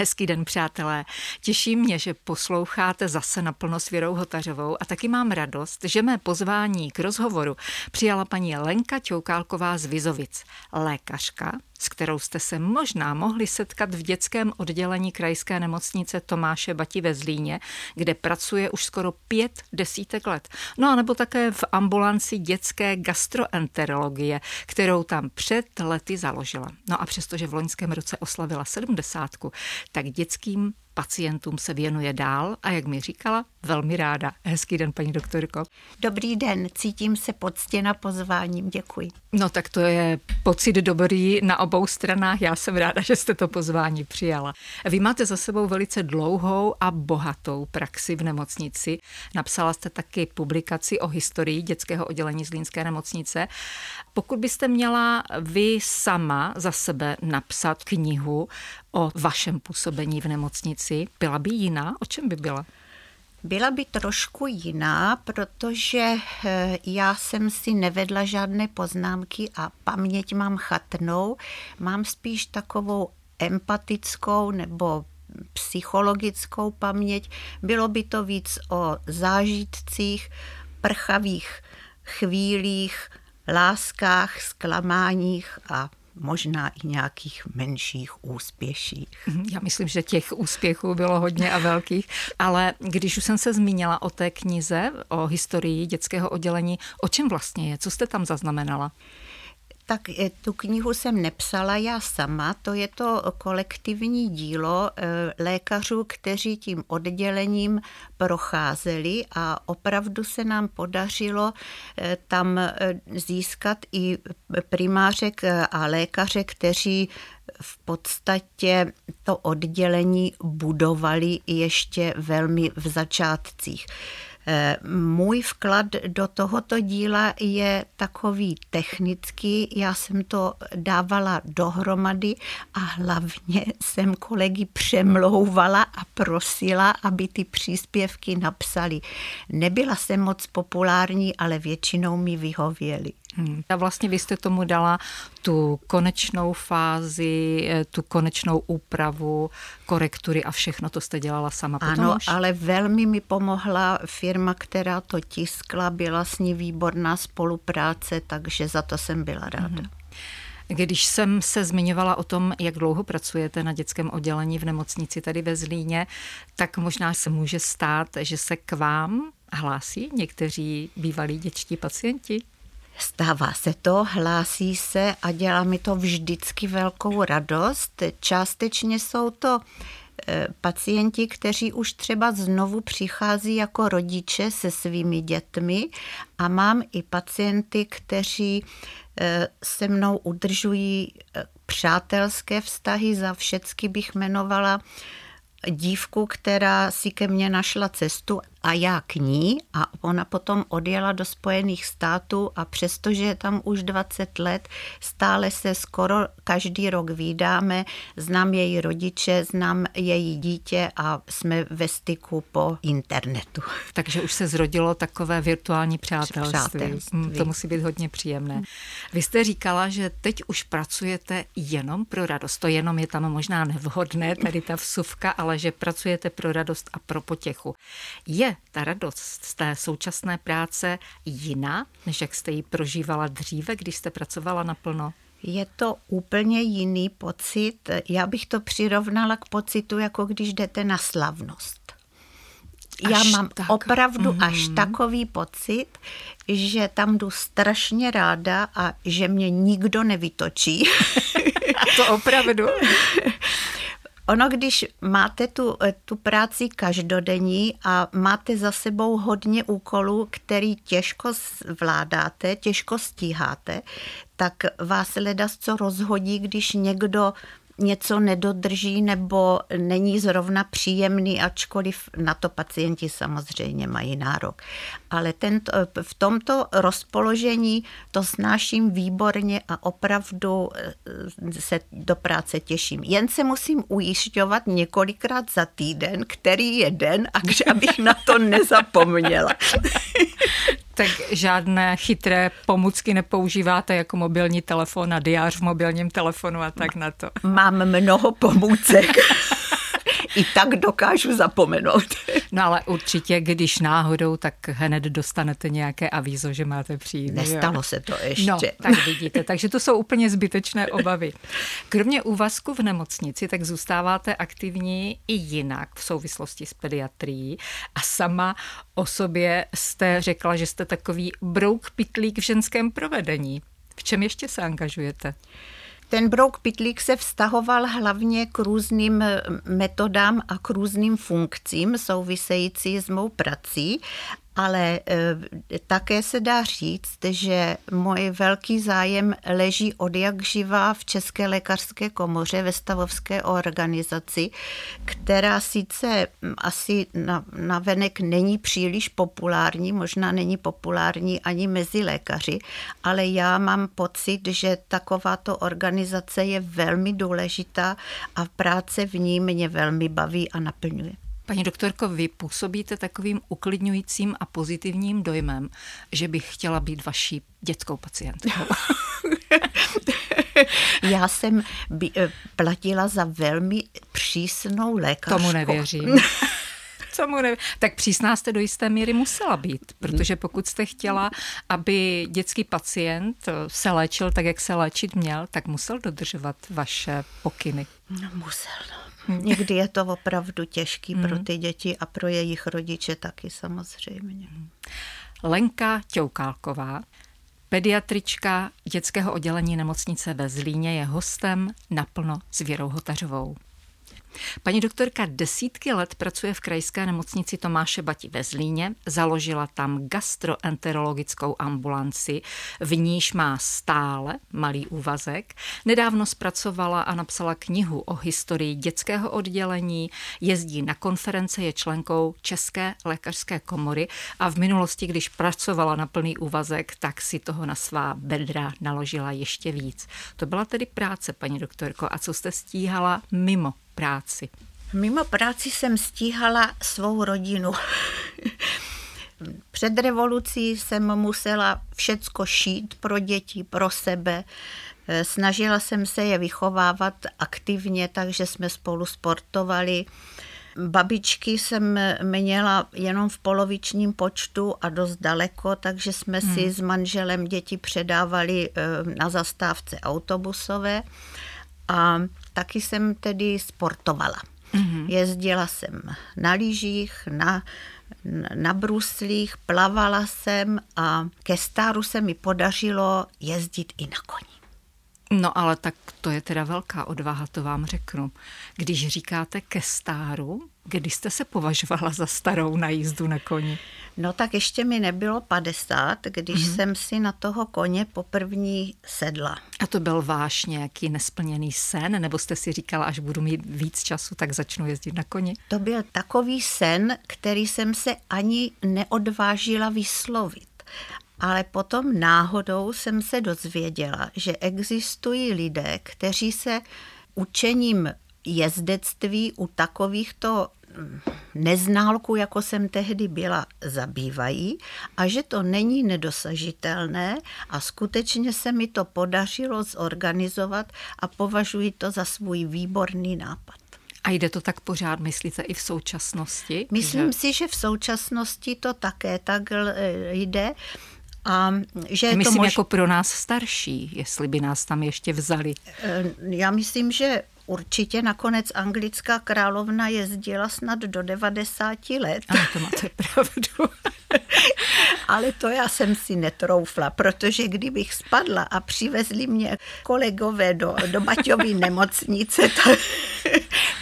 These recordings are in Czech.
Hezký den, přátelé. Těší mě, že posloucháte zase naplno s Věrou Hotařovou a taky mám radost, že mé pozvání k rozhovoru přijala paní Lenka Čoukálková z Vizovic, lékařka, s kterou jste se možná mohli setkat v dětském oddělení krajské nemocnice Tomáše Bati ve Zlíně, kde pracuje už skoro pět desítek let. No a nebo také v ambulanci dětské gastroenterologie, kterou tam před lety založila. No a přestože v loňském roce oslavila sedmdesátku, tak dětským pacientům se věnuje dál a jak mi říkala, velmi ráda. Hezký den, paní doktorko. Dobrý den, cítím se poctěna pozváním, děkuji. No tak to je pocit dobrý na obou stranách. Já jsem ráda, že jste to pozvání přijala. Vy máte za sebou velice dlouhou a bohatou praxi v nemocnici. Napsala jste taky publikaci o historii dětského oddělení Zlínské nemocnice. Pokud byste měla vy sama za sebe napsat knihu o vašem působení v nemocnici, byla by jiná? O čem by byla? Byla by trošku jiná, protože eh, já jsem si nevedla žádné poznámky a paměť mám chatnou. Mám spíš takovou empatickou nebo psychologickou paměť. Bylo by to víc o zážitcích, prchavých chvílích, láskách, zklamáních a možná i nějakých menších úspěších. Mhm, já myslím, že těch úspěchů bylo hodně a velkých, ale když už jsem se zmínila o té knize, o historii dětského oddělení, o čem vlastně je? Co jste tam zaznamenala? Tak eh, tu knihu jsem nepsala já sama, to je to kolektivní dílo eh, lékařů, kteří tím oddělením procházeli a opravdu se nám podařilo eh, tam získat i primářek a lékaře, kteří v podstatě to oddělení budovali ještě velmi v začátcích. Eh, můj vklad do tohoto díla je takový technický. Já jsem to dávala dohromady a hlavně jsem kolegy přemlouvala a prosila, aby ty příspěvky napsali. Nebyla jsem moc populární, ale většinou mi vyhověli. Hmm. A vlastně vy jste tomu dala tu konečnou fázi, eh, tu konečnou úpravu, korektury a všechno to jste dělala sama. Potom ano, už? ale velmi mi pomohla firma, která to tiskla, byla s ní výborná spolupráce, takže za to jsem byla ráda. Hmm. Když jsem se zmiňovala o tom, jak dlouho pracujete na dětském oddělení v nemocnici tady ve Zlíně, tak možná se může stát, že se k vám hlásí někteří bývalí dětští pacienti? Stává se to, hlásí se a dělá mi to vždycky velkou radost. Částečně jsou to e, pacienti, kteří už třeba znovu přichází jako rodiče se svými dětmi a mám i pacienty, kteří e, se mnou udržují e, přátelské vztahy, za všecky bych jmenovala dívku, která si ke mně našla cestu a já k ní a ona potom odjela do Spojených států a přestože je tam už 20 let, stále se skoro každý rok vydáme, znám její rodiče, znám její dítě a jsme ve styku po internetu. Takže už se zrodilo takové virtuální přátelství. přátelství. Hmm, to musí být hodně příjemné. Vy jste říkala, že teď už pracujete jenom pro radost. To jenom je tam možná nevhodné, tady ta vsuvka, ale že pracujete pro radost a pro potěchu. Je ta radost z té současné práce jiná, než jak jste ji prožívala dříve, když jste pracovala naplno? Je to úplně jiný pocit. Já bych to přirovnala k pocitu, jako když jdete na slavnost. Až Já mám tak. opravdu mm-hmm. až takový pocit, že tam jdu strašně ráda a že mě nikdo nevytočí. to opravdu. Ono, když máte tu, eh, tu práci každodenní a máte za sebou hodně úkolů, který těžko zvládáte, těžko stíháte, tak vás ledas co rozhodí, když někdo něco nedodrží nebo není zrovna příjemný, ačkoliv na to pacienti samozřejmě mají nárok. Ale tento, v tomto rozpoložení to snáším výborně a opravdu eh, se do práce těším. Jen se musím ujišťovat několikrát za týden, který je den, a abych na to nezapomněla. tak žádné chytré pomůcky nepoužíváte jako mobilní telefon a diář v mobilním telefonu a tak na to. Mám mnoho pomůcek. I tak dokážu zapomenout. No ale určitě, když náhodou, tak hned dostanete nějaké avízo, že máte přijít. Nestalo jo? se to ještě. No, tak vidíte, takže to jsou úplně zbytečné obavy. Kromě úvazku v nemocnici, tak zůstáváte aktivní i jinak v souvislosti s pediatrií a sama o sobě jste řekla, že jste takový brouk pitlík v ženském provedení. V čem ještě se angažujete? Ten brouk pitlík se vztahoval hlavně k různým eh, metodám a k různým funkcím související s mou prací ale eh, také se dá říct, že můj velký zájem leží od jak živá v České lékařské komoře ve stavovské organizaci, která sice hm, asi na, na venek není příliš populární, možná není populární ani mezi lékaři, ale já mám pocit, že takováto organizace je velmi důležitá a práce v ní mě velmi baví a naplňuje. Paní doktorko, vy působíte takovým uklidňujícím a pozitivním dojmem, že bych chtěla být vaší dětskou pacientkou. Já jsem by, eh, platila za velmi přísnou lékařku. Tomu nevěřím. Tomu ne... Tak přísná jste do jisté míry musela být, protože pokud jste chtěla, aby dětský pacient se léčil tak, jak se léčit měl, tak musel dodržovat vaše pokyny. No, musel, no. Někdy je to opravdu těžký pro hmm. ty děti a pro jejich rodiče taky samozřejmě. Lenka Ťoukálková, pediatrička dětského oddělení nemocnice ve Zlíně, je hostem naplno s Věrou Hotařovou. Paní doktorka desítky let pracuje v krajské nemocnici Tomáše Bati ve Zlíně, založila tam gastroenterologickou ambulanci, v níž má stále malý úvazek. Nedávno zpracovala a napsala knihu o historii dětského oddělení, jezdí na konference, je členkou České lékařské komory a v minulosti, když pracovala na plný úvazek, tak si toho na svá bedra naložila ještě víc. To byla tedy práce, paní doktorko. A co jste stíhala mimo práci? Mimo práci jsem stíhala svou rodinu. Před revolucí jsem musela všecko šít pro děti, pro sebe. Snažila jsem se je vychovávat aktivně, takže jsme spolu sportovali. Babičky jsem měla jenom v polovičním počtu a dost daleko, takže jsme hmm. si s manželem děti předávali eh, na zastávce autobusové. A taky jsem tedy sportovala. Mm-hmm. Jezdila jsem na lyžích, na, na bruslích, plavala jsem a ke stáru se mi podařilo jezdit i na koni. No ale tak to je teda velká odvaha, to vám řeknu. Když říkáte ke stáru, kdy jste se považovala za starou na jízdu na koni? No tak ještě mi nebylo 50, když mm-hmm. jsem si na toho koně poprvní sedla. A to byl váš nějaký nesplněný sen, nebo jste si říkala, až budu mít víc času, tak začnu jezdit na koni? To byl takový sen, který jsem se ani neodvážila vyslovit. Ale potom náhodou jsem se dozvěděla, že existují lidé, kteří se učením jezdectví u takovýchto neználku, jako jsem tehdy byla, zabývají a že to není nedosažitelné a skutečně se mi to podařilo zorganizovat a považuji to za svůj výborný nápad. A jde to tak pořád, myslíte, i v současnosti? Myslím že... si, že v současnosti to také tak jde. A že myslím to mož... jako pro nás starší, jestli by nás tam ještě vzali. Já myslím, že určitě nakonec anglická královna jezdila snad do 90 let. Ano, to máte pravdu. Ale to já jsem si netroufla, protože kdybych spadla a přivezli mě kolegové do, do Baťové nemocnice, to,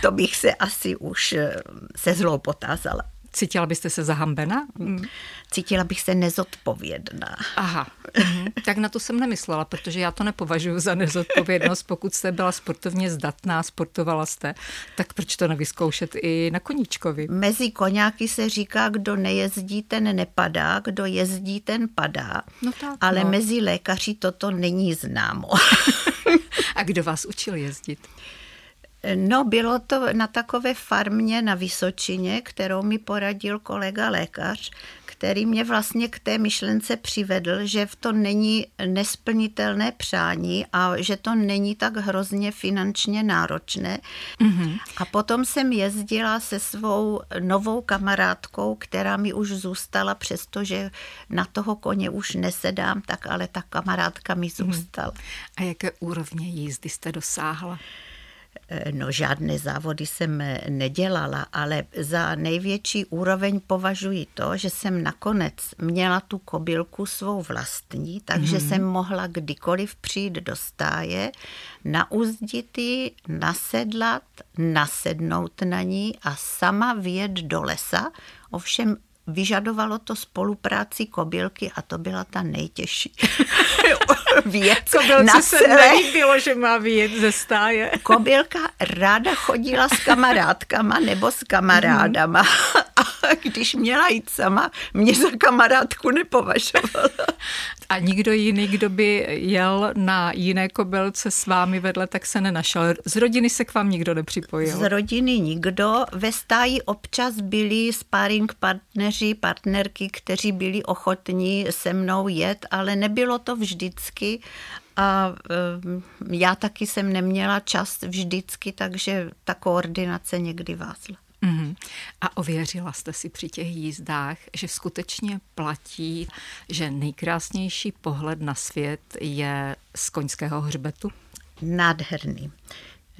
to bych se asi už eh, se zlou potázala. Cítila byste se zahambena? Hmm. Cítila bych se nezodpovědná. Aha, mhm. tak na to jsem nemyslela, protože já to nepovažuji za nezodpovědnost. Pokud jste byla sportovně zdatná, sportovala jste, tak proč to nevyzkoušet i na koníčkovi? Mezi koňáky se říká, kdo nejezdí, ten nepadá, kdo jezdí, ten padá. No tak, Ale no. mezi lékaři toto není známo. A kdo vás učil jezdit? No, bylo to na takové farmě na Vysočině, kterou mi poradil kolega lékař, který mě vlastně k té myšlence přivedl, že v to není nesplnitelné přání a že to není tak hrozně finančně náročné. Mm-hmm. A potom jsem jezdila se svou novou kamarádkou, která mi už zůstala, přestože na toho koně už nesedám, tak ale ta kamarádka mi mhm. zůstala. Mm-hmm. A jaké úrovně jízdy jste dosáhla? No žádné závody jsem eh, nedělala, ale za největší úroveň považuji to, že jsem nakonec měla tu kobylku svou vlastní, takže mm-hmm. jsem mohla kdykoliv přijít do stáje, nauzdit ji, nasedlat, nasednout na ní a sama vyjet do lesa. Ovšem vyžadovalo to spolupráci kobylky a to byla ta nejtěžší věc. Kobylce se nelíbilo, že má vyjet ze stáje. Kobylka ráda chodila s kamarádkama nebo s kamarádama a když měla jít sama, mě za kamarádku nepovažovala. A nikdo jiný, kdo by jel na jiné kobylce s vámi vedle, tak se nenašel. Z rodiny se k vám nikdo nepřipojil? Z rodiny nikdo. Ve stáji občas byli sparring partneři, partnerky, kteří byli ochotní se mnou jet, ale nebylo to vždycky a já taky jsem neměla čas vždycky, takže ta koordinace někdy vázla. Mm. A ověřila jste si při těch jízdách, že skutečně platí, že nejkrásnější pohled na svět je z koňského hřbetu? Nádherný.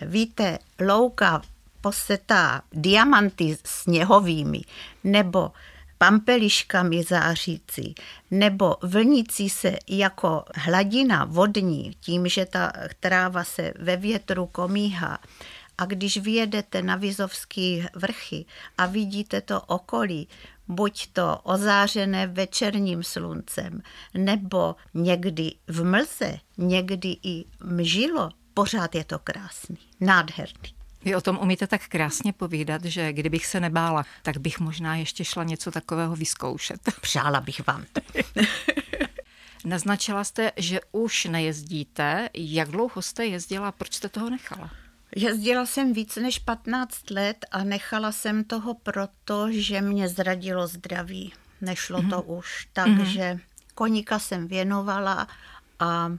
Víte, louka posetá diamanty sněhovými nebo pampeliškami zářící nebo vlnící se jako hladina vodní, tím, že ta tráva se ve větru komíhá, a když vyjedete na Vizovský vrchy a vidíte to okolí, buď to ozářené večerním sluncem, nebo někdy v mlze, někdy i mžilo, pořád je to krásný, nádherný. Vy o tom umíte tak krásně povídat, že kdybych se nebála, tak bych možná ještě šla něco takového vyzkoušet. Přála bych vám to. Naznačila jste, že už nejezdíte. Jak dlouho jste jezdila? Proč jste toho nechala? Jezdila jsem víc než 15 let a nechala jsem toho proto, že mě zradilo zdraví. Nešlo mm-hmm. to mhm. už, takže mm-hmm. koníka jsem věnovala a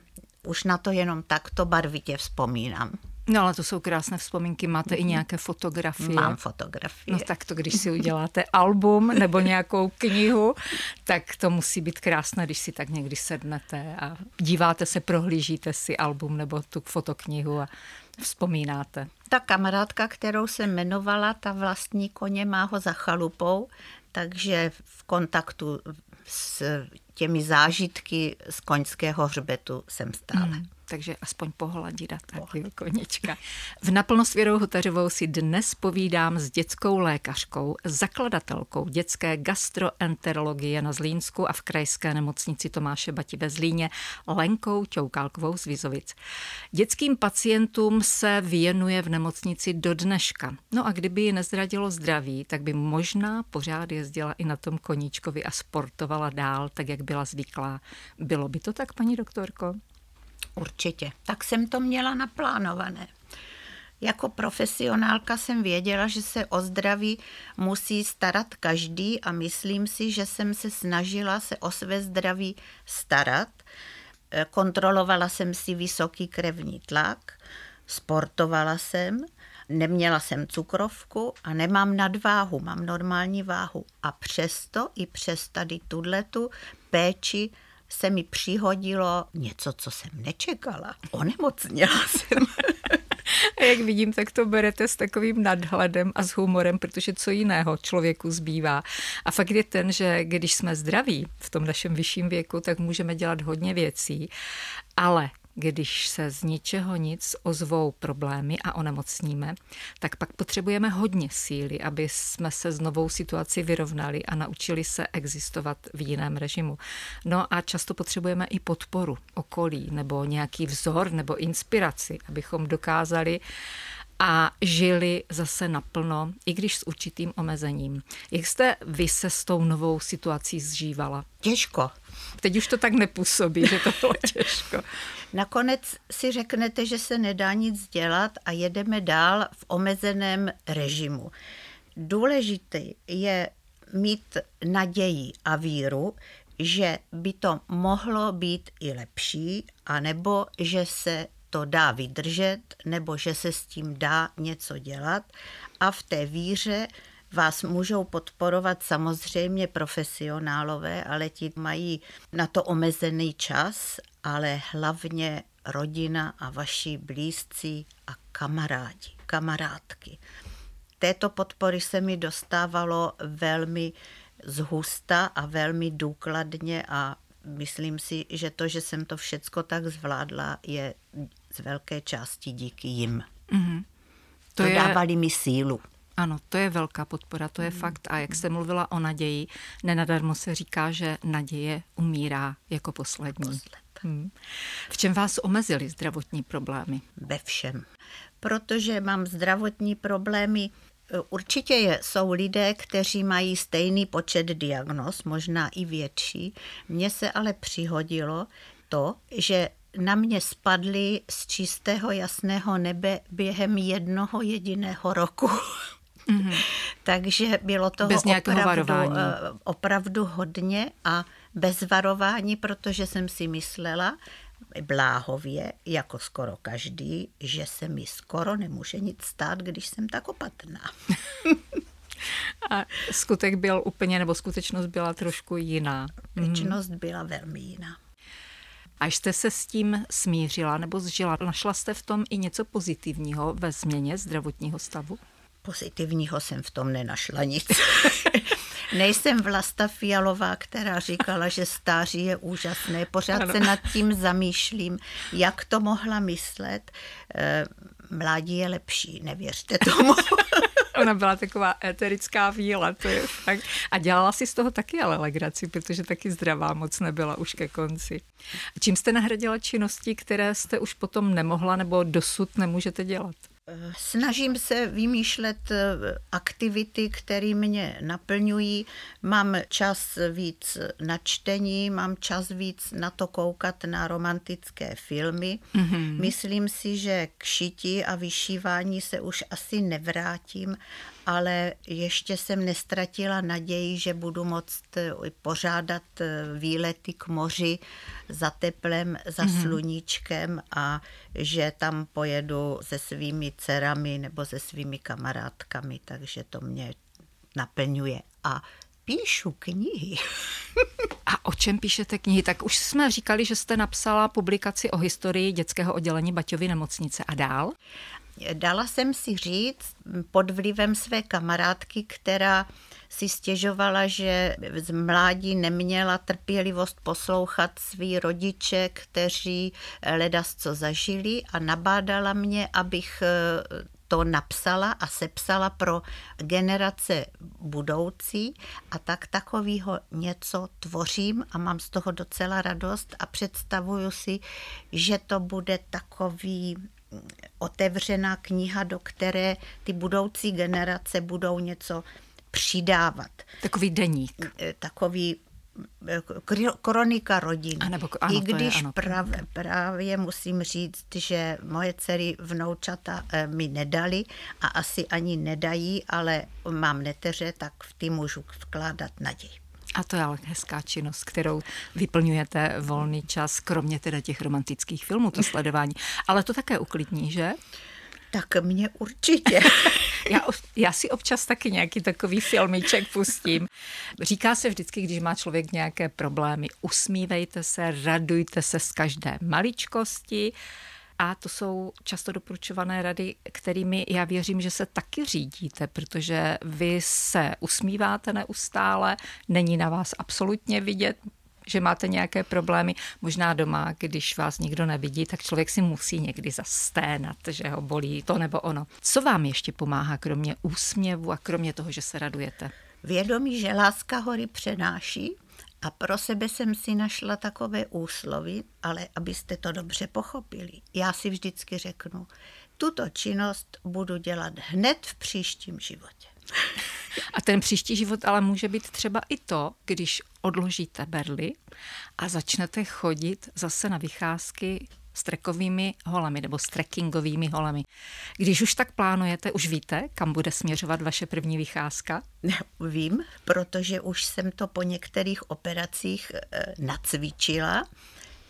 už na to jenom takto barvitě vzpomínám. No ale to jsou krásné vzpomínky, máte mm-hmm. i mhm. nějaké fotografie. Mám fotografie. No tak to, když si uděláte album nebo nějakou knihu, tak to musí být krásné, když si tak někdy sednete a díváte se, prohlížíte si album nebo tu fotoknihu a vzpomínáte? Ta kamarádka, kterou jsem jmenovala, ta vlastní koně má ho za chalupou, takže v kontaktu s těmi zážitky z koňského hřbetu jsem stále. Mm takže aspoň pohladit a taky konička. V naplno s Věrou Hotařovou si dnes povídám s dětskou lékařkou, zakladatelkou dětské gastroenterologie na Zlínsku a v krajské nemocnici Tomáše Bati ve Zlíně, Lenkou Ťoukálkovou z Vizovic. Dětským pacientům se věnuje v nemocnici do dneška. No a kdyby ji nezradilo zdraví, tak by možná pořád jezdila i na tom koníčkovi a sportovala dál, tak jak byla zvyklá. Bylo by to tak, paní doktorko? Určitě. Tak jsem to měla naplánované. Jako profesionálka jsem věděla, že se o zdraví musí starat každý a myslím si, že jsem se snažila se o své zdraví starat. Eh, kontrolovala jsem si vysoký krevní tlak, sportovala jsem, neměla jsem cukrovku a nemám nadváhu, mám normální váhu. A přesto i přes tady tuhletu péči se mi přihodilo něco, co jsem nečekala. Onemocněla jsem. A jak vidím, tak to berete s takovým nadhledem a s humorem, protože co jiného člověku zbývá. A fakt je ten, že když jsme zdraví v tom našem vyšším věku, tak můžeme dělat hodně věcí, ale když se z ničeho nic ozvou problémy a onemocníme, tak pak potřebujeme hodně síly, aby jsme se s novou situací vyrovnali a naučili se existovat v jiném režimu. No a často potřebujeme i podporu okolí nebo nějaký vzor nebo inspiraci, abychom dokázali a žili zase naplno, i když s určitým omezením. Jak jste vy se s tou novou situací zžívala? Těžko. Teď už to tak nepůsobí, že to bylo těžko. Nakonec si řeknete, že se nedá nic dělat a jedeme dál v omezeném režimu. Důležité je mít naději a víru, že by to mohlo být i lepší, anebo že se to dá vydržet, nebo že se s tím dá něco dělat. A v té víře vás můžou podporovat samozřejmě profesionálové, ale ti mají na to omezený čas, ale hlavně rodina a vaši blízcí a kamarádi, kamarádky. Této podpory se mi dostávalo velmi zhusta a velmi důkladně a myslím si, že to, že jsem to všecko tak zvládla, je z velké části díky jim. Mm-hmm. To, to je... dávali mi sílu. Ano, to je velká podpora, to je mm. fakt. A jak jste mluvila o naději, nenadarmo se říká, že naděje umírá jako poslední. Posled. Hmm. V čem vás omezily zdravotní problémy? Ve všem. Protože mám zdravotní problémy Určitě je, jsou lidé, kteří mají stejný počet diagnóz, možná i větší. Mně se ale přihodilo to, že na mě spadly z čistého jasného nebe během jednoho jediného roku. Mm-hmm. Takže bylo toho bez opravdu, varování. Eh, opravdu hodně a bez varování, protože jsem si myslela, bláhově, jako skoro každý, že se mi skoro nemůže nic stát, když jsem tak opatrná. A skutek byl úplně, nebo skutečnost byla trošku jiná. Skutečnost byla velmi jiná. A jste se s tím smířila nebo zžila? Našla jste v tom i něco pozitivního ve změně zdravotního stavu? Pozitivního jsem v tom nenašla nic. Nejsem Vlasta Fialová, která říkala, že stáří je úžasné. Pořád ano. se nad tím zamýšlím, jak to mohla myslet. Eh, mládí je lepší, nevěřte tomu. Ona byla taková eterická víla, to je fakt. A dělala si z toho taky ale legraci, protože taky zdravá moc nebyla už ke konci. Čím jste nahradila činnosti, které jste už potom nemohla nebo dosud nemůžete dělat? Snažím se vymýšlet eh, aktivity, které mě naplňují. Mám čas víc na čtení, mám čas víc na to koukat na romantické filmy. Mm-hmm. Myslím si, že k šití a vyšívání se už asi nevrátím, ale ještě jsem nestratila naději, že budu moct eh, pořádat eh, výlety k moři za teplem, za mm-hmm. sluníčkem a že tam pojedu se svými dcerami nebo se svými kamarádkami, takže to mě naplňuje. A píšu knihy. A o čem píšete knihy? Tak už jsme říkali, že jste napsala publikaci o historii dětského oddělení Baťovy nemocnice a dál. Dala jsem si říct pod vlivem své kamarádky, která si stěžovala, že z mládí neměla trpělivost poslouchat svý rodiče, kteří ledas co zažili a nabádala mě, abych eh, to napsala a sepsala pro generace budoucí a tak takového něco tvořím a mám z toho docela radost a představuju si, že to bude takový otevřená kniha, do které ty budoucí generace budou něco přidávat. Takový deník. E, takový kronika rodin. A nebo, ano, I když je, ano, prav, právě musím říct, že moje dcery vnoučata e, mi nedali a asi ani nedají, ale mám neteře, tak v ty můžu vkládat naději. A to je ale hezká činnost, kterou vyplňujete volný čas, kromě teda těch romantických filmů, to sledování. Ale to také uklidní, že? Tak mě určitě. já, já si občas taky nějaký takový filmiček pustím. Říká se vždycky, když má člověk nějaké problémy, usmívejte se, radujte se z každé maličkosti, a to jsou často doporučované rady, kterými já věřím, že se taky řídíte, protože vy se usmíváte neustále, není na vás absolutně vidět, že máte nějaké problémy, možná doma, když vás nikdo nevidí, tak člověk si musí někdy zasténat, že ho bolí to nebo ono. Co vám ještě pomáhá, kromě úsměvu a kromě toho, že se radujete? Vědomí, že láska hory přenáší, a pro sebe jsem si našla takové úslovy, ale abyste to dobře pochopili. Já si vždycky řeknu, tuto činnost budu dělat hned v příštím životě. A ten příští život ale může být třeba i to, když odložíte berly a začnete chodit zase na vycházky s trekovými holemi nebo s trekkingovými holemi. Když už tak plánujete, už víte, kam bude směřovat vaše první vycházka? Vím, protože už jsem to po některých operacích eh, nacvičila.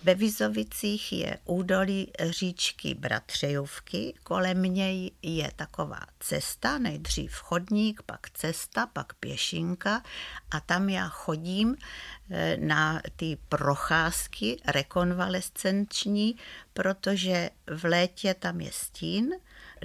Ve Vizovicích je údolí říčky Bratřejovky, kolem něj je taková cesta, nejdřív chodník, pak cesta, pak pěšinka a tam já chodím eh, na ty procházky rekonvalescenční, protože v létě tam je stín,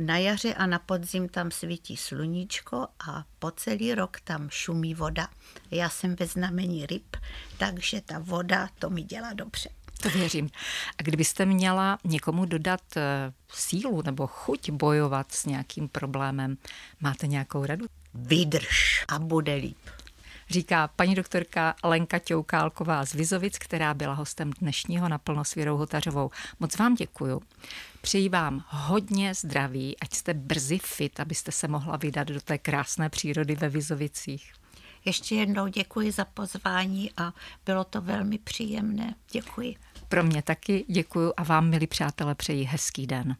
na jaře a na podzim tam svítí sluníčko a po celý rok tam šumí voda. Já jsem ve znamení ryb, takže ta voda to mi dělá dobře. To věřím. A kdybyste měla někomu dodat eh, sílu nebo chuť bojovat s nějakým problémem, máte nějakou radu? Vydrž a bude líp. Říká paní doktorka Lenka Ťoukálková z Vizovic, která byla hostem dnešního naplno s Věrou Hotařovou. Moc vám děkuju. Přeji vám hodně zdraví, ať jste brzy fit, abyste se mohla vydat do té krásné přírody ve Vizovicích. Ještě jednou děkuji za pozvání a bylo to velmi příjemné. Děkuji. Pro mě taky děkuji a vám, milí přátelé, přeji hezký den.